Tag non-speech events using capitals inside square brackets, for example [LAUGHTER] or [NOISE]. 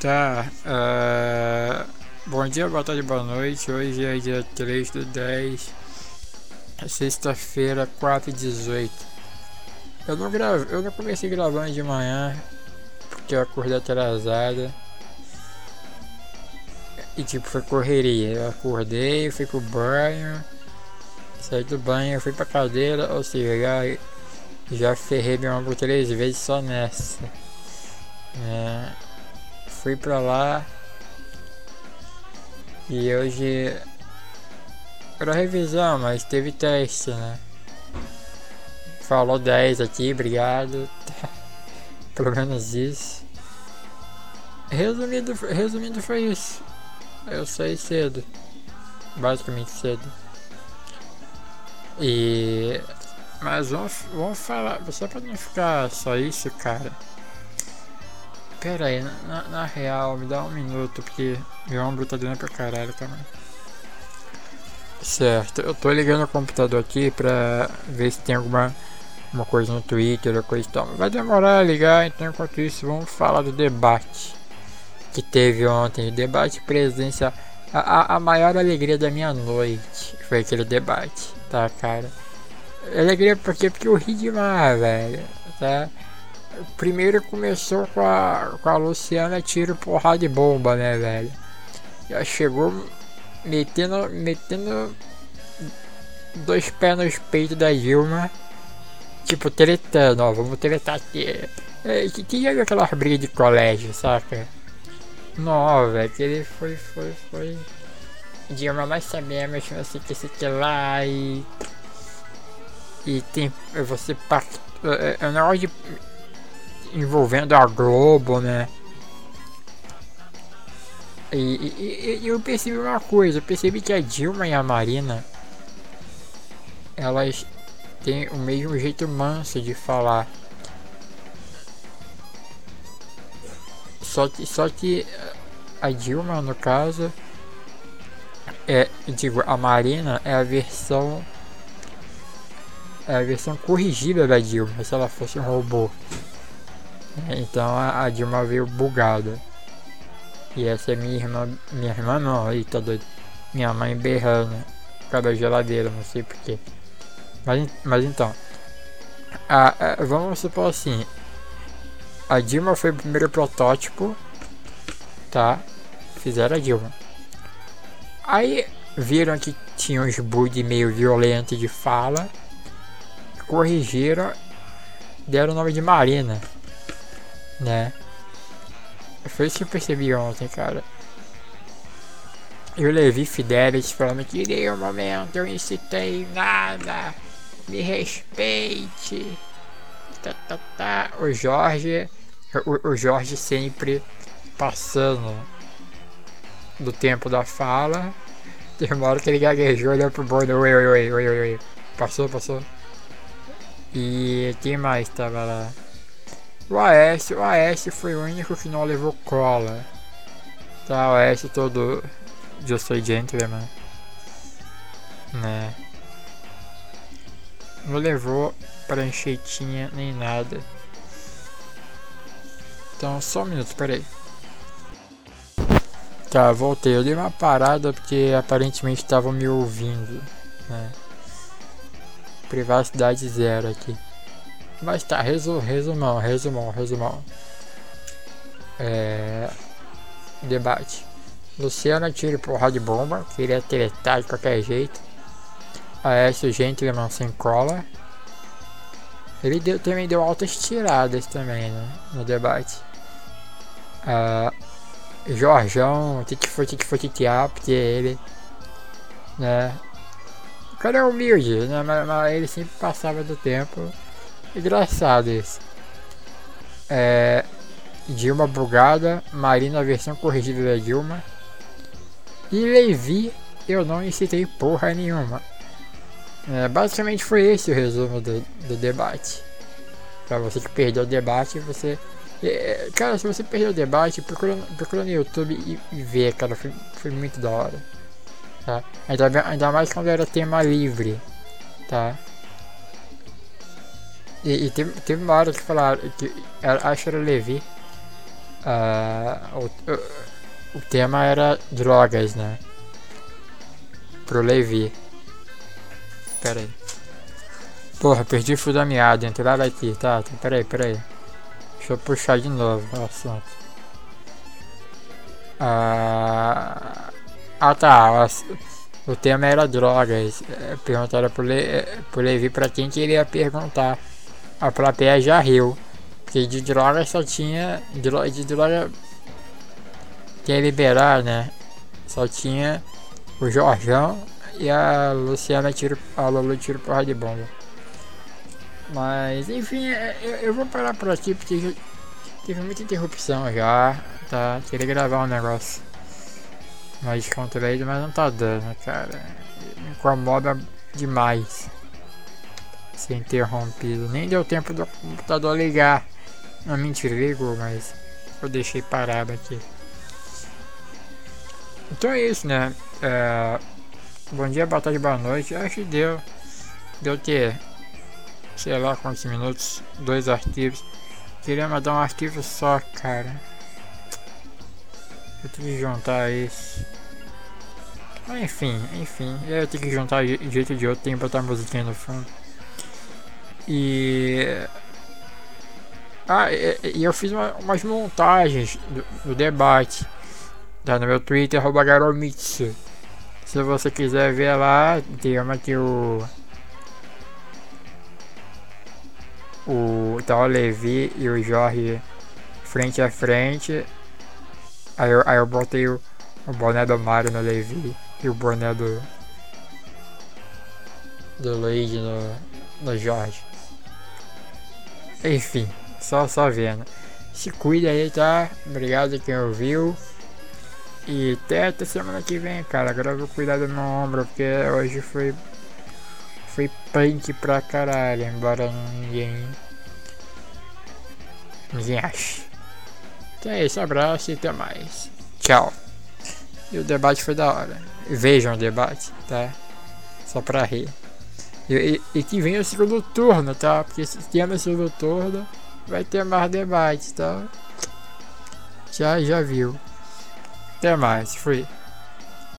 Tá. Uh, bom dia, boa tarde, boa noite. Hoje é dia 3 do 10, sexta-feira, 4 e 18. Eu não eu não comecei gravando de manhã porque eu acordei atrasada. E tipo, foi correria. Eu acordei, fui pro banho, saí do banho, fui pra cadeira, ou seja, já, já ferrei meu ombro três vezes só nessa. É, fui pra lá e hoje era revisão, mas teve teste, né? Falou 10 aqui, obrigado. [LAUGHS] Pelo menos isso. Resumindo, resumindo foi isso. Eu saí cedo. Basicamente cedo. E. Mas vamos, vamos falar. Só pra não ficar só isso, cara. Pera aí, na, na real, me dá um minuto porque meu ombro tá doendo pra caralho também. Certo, eu tô ligando o computador aqui pra ver se tem alguma uma coisa no Twitter ou coisa e tal. Vai demorar a ligar, então enquanto isso vamos falar do debate que teve ontem. Debate presidencial. A, a, a maior alegria da minha noite foi aquele debate, tá, cara? Alegria porque, porque eu ri demais, velho, tá? Primeiro começou com a, com a Luciana tiro porrada de bomba, né, velho? Já chegou metendo, metendo dois pés nos peitos da Dilma. Tipo, tretando, ó, vamos tretar aqui. É, que, que já viu aquelas brigas de colégio, saca? Não, velho, que ele foi, foi, foi. Dilma, nós sabemos que você quer se lá e. E tem. Você pactou. É, é um negócio de. Envolvendo a Globo, né? E, e, e, eu percebi uma coisa, eu percebi que a Dilma e a Marina elas têm o mesmo jeito manso de falar. Só que, só que a Dilma, no caso, é, digo, a Marina é a versão é a versão corrigida da Dilma, se ela fosse um robô. Então a, Dilma veio bugada. E essa é minha irmã, minha irmã não, aí tá doido. Minha mãe berrando por da geladeira, não sei porquê. Mas, mas então, a, a, vamos supor assim, a Dilma foi o primeiro protótipo, tá? Fizeram a Dilma. Aí viram que tinha uns bugs meio violentos de fala, corrigiram, deram o nome de Marina, né? Foi isso que eu percebi ontem, cara. Eu Levi Fidelis falando que em um momento eu incitei nada, me respeite. Tá, tá, tá. O Jorge o, o Jorge sempre passando do tempo da fala. Hora que ele gaguejou, olhou pro bordo, oi, oi, oi, oi, oi, oi. Passou, passou. E quem mais tava lá? O Aécio, o Aécio foi o único que não levou cola. Tá, o Aécio todo. Eu sou gentleman. Né? Não levou pranchetinha nem nada. Então, só um minuto, peraí. Tá, voltei. Eu dei uma parada porque aparentemente estavam me ouvindo. Né? Privacidade zero aqui. Mas tá, resu resumão, resumão, resumão. É... Debate. Luciana tira porra de bomba, queria tretar de qualquer jeito. Aécio Gentleman sem cola. Ele deu, também deu altas tiradas também né, no debate. Uh, Jorjão, foi, que titear, porque ele, né, o cara é humilde, né, mas, mas, ele sempre passava do tempo, engraçado isso. É, Dilma bugada, Marina versão corrigida da Dilma, e Levi, eu não incitei porra nenhuma. É, basicamente foi esse o resumo do, do debate. Pra você que perdeu o debate, você é, cara, se você perdeu o debate, procura, procura no YouTube e, e vê, cara, foi, foi muito da hora. Tá? Ainda, ainda mais quando era tema livre, tá? E, e teve, teve uma hora que falaram que que era Levi. Uh, o, o, o tema era drogas, né? Pro Levi. Pera aí. Porra, perdi o fio da meada, entraram aqui, tá? tá pera aí, pera. Deixa eu puxar de novo o assunto. Ah, ah tá, o tema era drogas. É, perguntaram pro, Le, é, pro Levi pra quem queria perguntar. A plateia já riu. Porque de droga só tinha. De, droga. Quer liberar, né? Só tinha o Jorjão e a Luciana tiro. A Lulu tiro porra de bomba. Mas enfim, é, eu, eu vou parar por aqui porque teve muita interrupção já. Tá? Queria gravar um negócio mais descontraído, mas não tá dando, cara. Me incomoda demais ser interrompido. Nem deu tempo do computador ligar. Não, mentira, ligou, mas eu deixei parado aqui. Então é isso, né? É... Bom dia, boa tarde, boa noite. Acho que deu. Deu ter, sei lá quantos minutos, dois arquivos. Queria mandar um arquivo só, cara. Eu tenho que juntar isso. Enfim, enfim. Eu tenho que juntar de jeito de outro, tenho que botar musiquinha no fundo. E ah, e, eu fiz uma, umas montagens do, do, debate. Tá no meu Twitter, Garomitsu. Se você quiser ver lá, tem aqui o. O o Levi e o Jorge frente a frente. Aí eu, aí eu botei o, o boné do Mario no Levi e o boné do. Do Luigi no, no Jorge. Enfim. Só, só vendo. Se cuida aí, tá? Obrigado quem ouviu. E até, até semana que vem, cara. Agora eu vou cuidar do meu ombro, porque hoje foi. Foi punk pra caralho, embora ninguém. Ninguém ache. Então é isso, abraço e até mais. Tchau. E o debate foi da hora. Vejam o debate, tá? Só pra rir. E, e, e que venha o segundo turno, tá? Porque se tem no segundo turno vai ter mais debates, tá? Já, já viu. Até mais, fui.